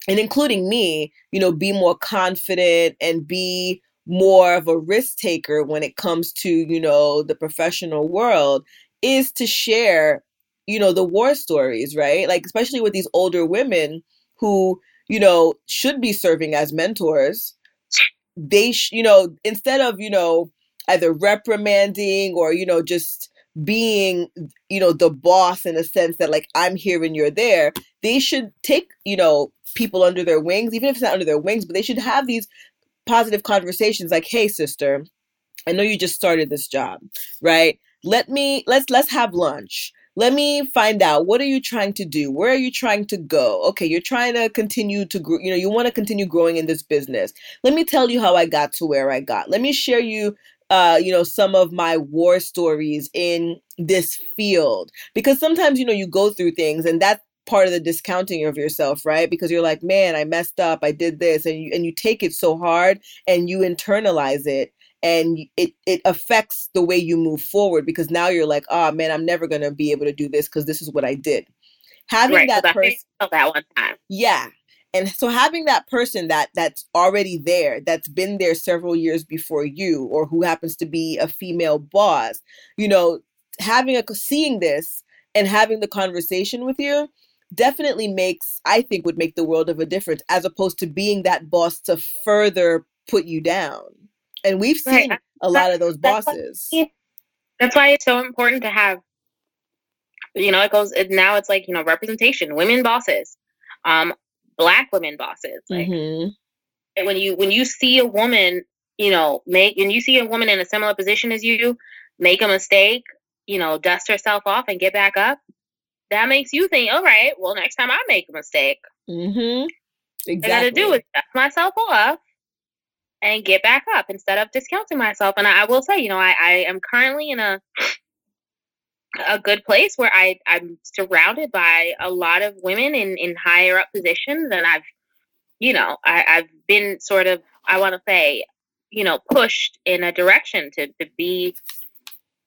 and including me, you know, be more confident and be more of a risk taker when it comes to, you know, the professional world is to share, you know, the war stories, right? Like, especially with these older women who, you know, should be serving as mentors. They, sh- you know, instead of, you know, either reprimanding or, you know, just being you know the boss in a sense that like i'm here and you're there they should take you know people under their wings even if it's not under their wings but they should have these positive conversations like hey sister i know you just started this job right? Let me let's let's have lunch let me find out what are you trying to do? Where are you trying to go? Okay you're trying to continue to grow you know you want to continue growing in this business. Let me tell you how i got to where i got. Let me share you uh, you know, some of my war stories in this field. Because sometimes, you know, you go through things and that's part of the discounting of yourself, right? Because you're like, man, I messed up, I did this, and you and you take it so hard and you internalize it and it it affects the way you move forward because now you're like, oh man, I'm never gonna be able to do this because this is what I did. Having right, that person that one time. Yeah and so having that person that that's already there that's been there several years before you or who happens to be a female boss you know having a seeing this and having the conversation with you definitely makes i think would make the world of a difference as opposed to being that boss to further put you down and we've seen right. a lot of those bosses that's why it's so important to have you know it goes now it's like you know representation women bosses um black women bosses. Like mm-hmm. when you when you see a woman, you know, make and you see a woman in a similar position as you, make a mistake, you know, dust herself off and get back up. That makes you think, all right, well, next time I make a mistake, mm-hmm. exactly. I got to do is dust myself off and get back up instead of discounting myself. And I, I will say, you know, I, I am currently in a a good place where I, I'm surrounded by a lot of women in, in higher up positions and I've, you know, I, I've been sort of, I want to say, you know, pushed in a direction to, to be,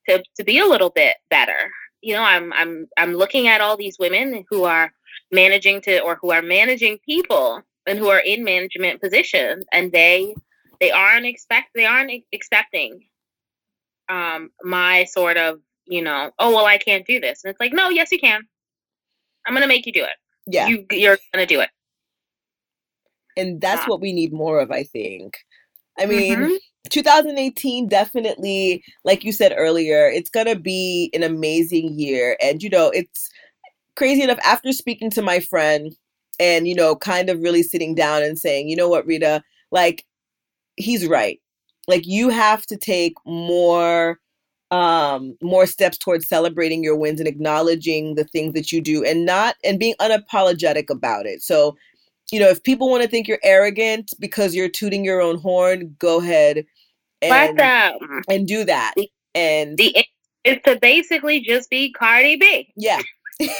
to, to be a little bit better. You know, I'm, I'm, I'm looking at all these women who are managing to, or who are managing people and who are in management positions and they, they aren't expect, they aren't accepting um, my sort of you know, oh well, I can't do this, and it's like, no, yes, you can. I'm gonna make you do it. Yeah, you you're gonna do it. And that's yeah. what we need more of, I think. I mean, mm-hmm. 2018 definitely, like you said earlier, it's gonna be an amazing year, and you know, it's crazy enough. After speaking to my friend, and you know, kind of really sitting down and saying, you know what, Rita, like he's right. Like you have to take more um more steps towards celebrating your wins and acknowledging the things that you do and not and being unapologetic about it. So you know if people want to think you're arrogant because you're tooting your own horn go ahead and, and do that. And the is to basically just be cardi b. Yeah.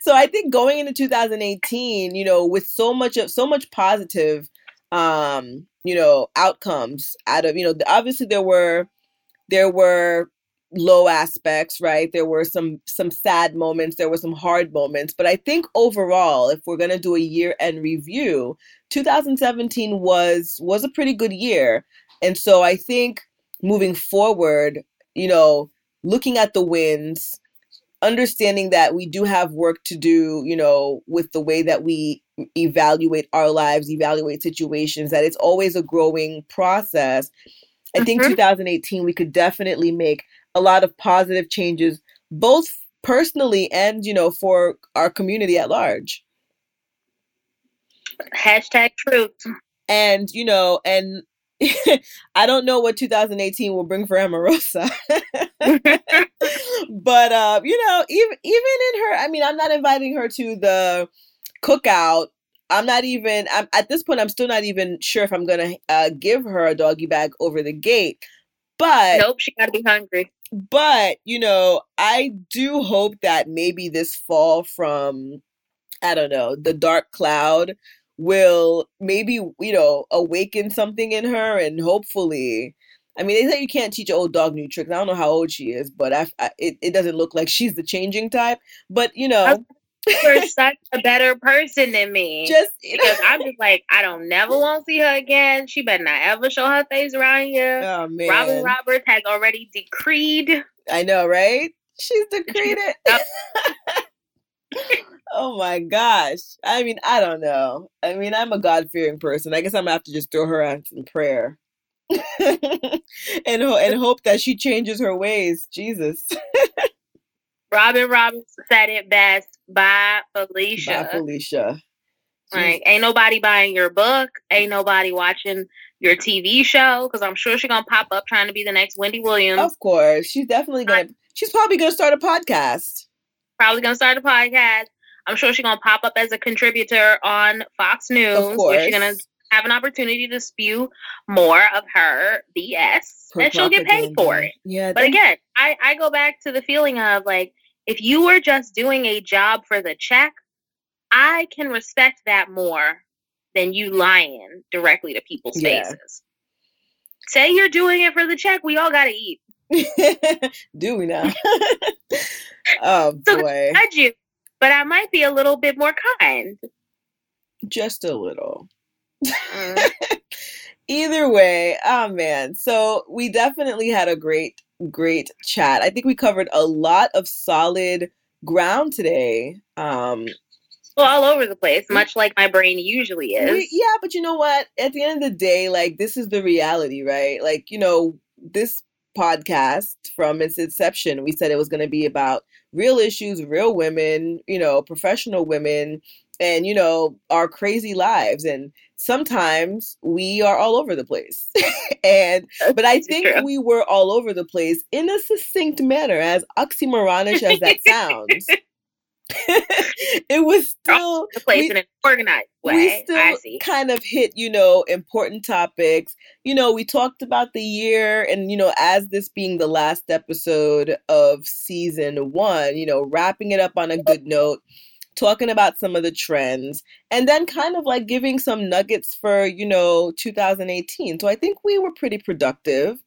So i think going into 2018 you know with so much of so much positive um you know outcomes out of you know obviously there were there were low aspects right? There were some some sad moments there were some hard moments but i think overall if we're going to do a year end review 2017 was was a pretty good year. And so i think moving forward you know looking at the wins understanding that we do have work to do you know with the way that we evaluate our lives evaluate situations that it's always a growing process I think mm-hmm. 2018 we could definitely make a lot of positive changes, both personally and you know for our community at large. Hashtag truth. And you know, and I don't know what 2018 will bring for Omarosa. but uh, you know, even even in her, I mean, I'm not inviting her to the cookout I'm not even I'm at this point I'm still not even sure if I'm gonna uh, give her a doggy bag over the gate. But nope, she gotta be hungry. But you know, I do hope that maybe this fall from I don't know, the dark cloud will maybe, you know, awaken something in her and hopefully I mean, they say you can't teach an old dog new tricks. I don't know how old she is, but I, I it, it doesn't look like she's the changing type. But you know, you're such a better person than me. Just you because. I'm just like I don't never want to see her again. She better not ever show her face around here. Oh man, Robin Roberts has already decreed. I know, right? She's decreed it. oh my gosh. I mean, I don't know. I mean, I'm a God fearing person. I guess I'm gonna have to just throw her out in prayer. and and hope that she changes her ways. Jesus. Robin Roberts said it best. bye Felicia. Bye, Felicia. Like, ain't nobody buying your book. Ain't nobody watching your TV show because I'm sure she's gonna pop up trying to be the next Wendy Williams. Of course, she's definitely gonna. she's probably gonna start a podcast. Probably gonna start a podcast. I'm sure she's gonna pop up as a contributor on Fox News. Of course. Where she's gonna have an opportunity to spew more of her BS, and she'll get paid for it. Yeah. But again, I I go back to the feeling of like if you were just doing a job for the check, I can respect that more than you lying directly to people's yeah. faces. Say you're doing it for the check, we all got to eat. Do we now? oh so boy. I you, but I might be a little bit more kind. Just a little. Mm. Either way, oh man. So we definitely had a great great chat. I think we covered a lot of solid ground today. Um, well, all over the place, much like my brain usually is. We, yeah, but you know what? At the end of the day, like this is the reality, right? Like, you know, this podcast from its inception, we said it was going to be about real issues, real women, you know, professional women, and, you know, our crazy lives. And sometimes we are all over the place. and but I think True. we were all over the place in a succinct manner, as oxymoronish as that sounds. it was still the place we, in an organized way. We still kind of hit, you know, important topics. You know, we talked about the year, and you know, as this being the last episode of season one, you know, wrapping it up on a good note talking about some of the trends, and then kind of like giving some nuggets for, you know, 2018. So I think we were pretty productive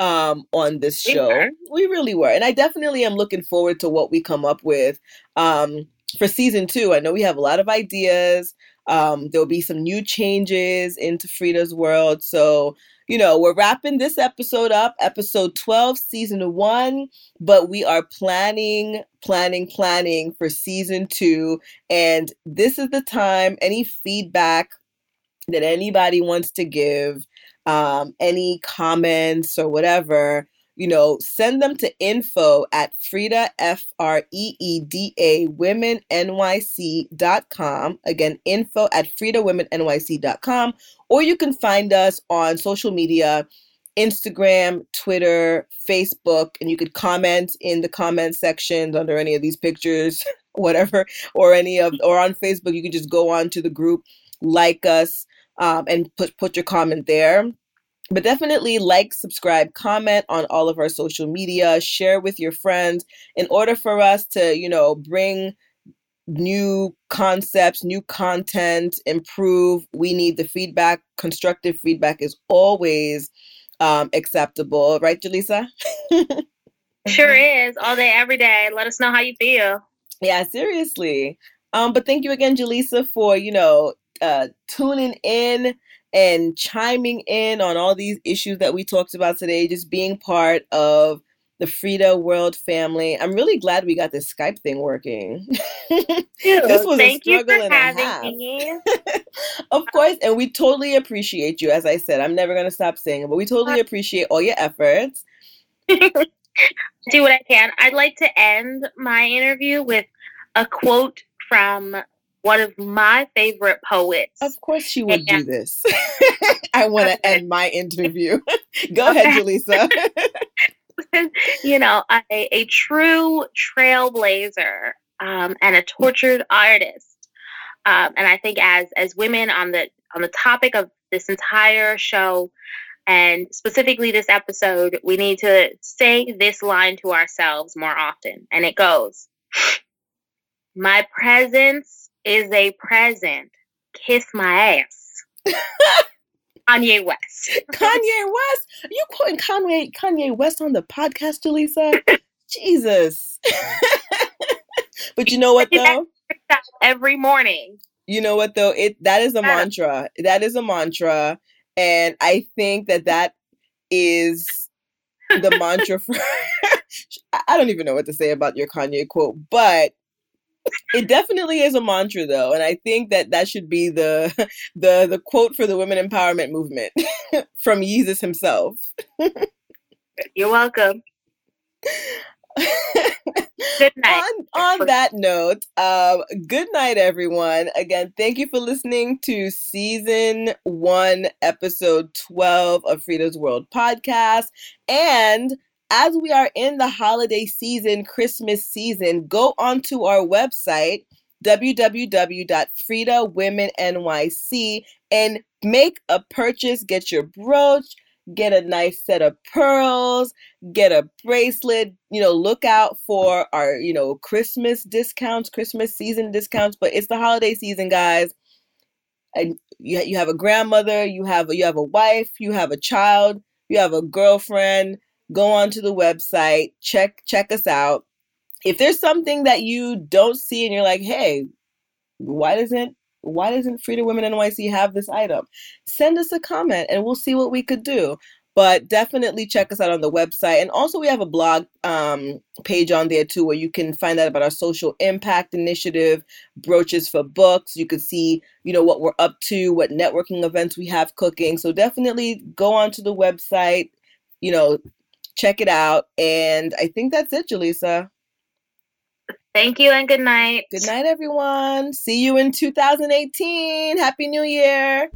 um on this show. We, we really were. And I definitely am looking forward to what we come up with um for season 2. I know we have a lot of ideas. Um there'll be some new changes into Freeda's world. So you know, we're wrapping this episode up, episode 12, season one, but we are planning, planning, planning for season two. And this is the time, any feedback that anybody wants to give, um, any comments or whatever, you know, send them to info at Freeda, F R E E D A, women, NYC.com. Again, info at Freeda, women, NYC.com. Or you can find us on social media Instagram, Twitter, Facebook, and you could comment in the comment sections under any of these pictures, whatever, or any of, or on Facebook, you can just go on to the group, like us, um, and put put your comment there but definitely like, subscribe, comment on all of our social media, share with your friends in order for us to, you know, bring new concepts, new content, improve. We need the feedback. Constructive feedback is always um, acceptable, right, Jellisa? sure is. All day, every day. Let us know how you feel. Yeah, seriously. Um, but thank you again, Jellisa, for you know uh, tuning in and chiming in on all these issues that we talked about today, just being part of the Freeda World family. I'm really glad we got this Skype thing working. this was Thank a struggle and a half. Me. of course, and we totally appreciate you. As I said, I'm never gonna stop saying it, but we totally uh, appreciate all your efforts. Do what I can. I'd like to end my interview with a quote from one of my favorite poets. Of course, you would and, do this. I want to end my interview. Go ahead, Jellisa. you know, a, a true trailblazer um, and a tortured artist. Um, and I think as as women on the on the topic of this entire show, and specifically this episode, we need to say this line to ourselves more often. And it goes, "My presence is a present. Kiss my ass. Kanye West. Kanye West. Are you quoting Kanye Kanye West on the podcast, Jellisa? Jesus. but you know what though? Every morning. You know what though? It that is a mantra. That is a mantra, and I think that that is the mantra for. I don't even know what to say about your Kanye quote, but it definitely is a mantra though and i think that that should be the the the quote for the women empowerment movement from jesus himself. You're welcome. Good night. On, on that note um, good night everyone. Again thank you for listening to season one episode 12 of freeda's world podcast and as we are in the holiday season, Christmas season, go onto our website, www.freedawomennyc, and make a purchase. Get your brooch, get a nice set of pearls, get a bracelet. You know, look out for our, you know, Christmas discounts, Christmas season discounts, but it's the holiday season, guys. And you, you have a grandmother, you have you have a wife, you have a child, you have a girlfriend, go onto the website, check check us out. If there's something that you don't see and you're like, hey, why doesn't why doesn't Freeda Women NYC have this item? Send us a comment and we'll see what we could do. But definitely check us out on the website. And also, we have a blog um, page on there too where you can find out about our social impact initiative, brooches for books. You can see, you know, what we're up to, what networking events we have cooking. So definitely go onto the website, you know, check it out. And I think that's it, Jellisa. Thank you and good night. Good night, everyone. See you in 2018. Happy New Year.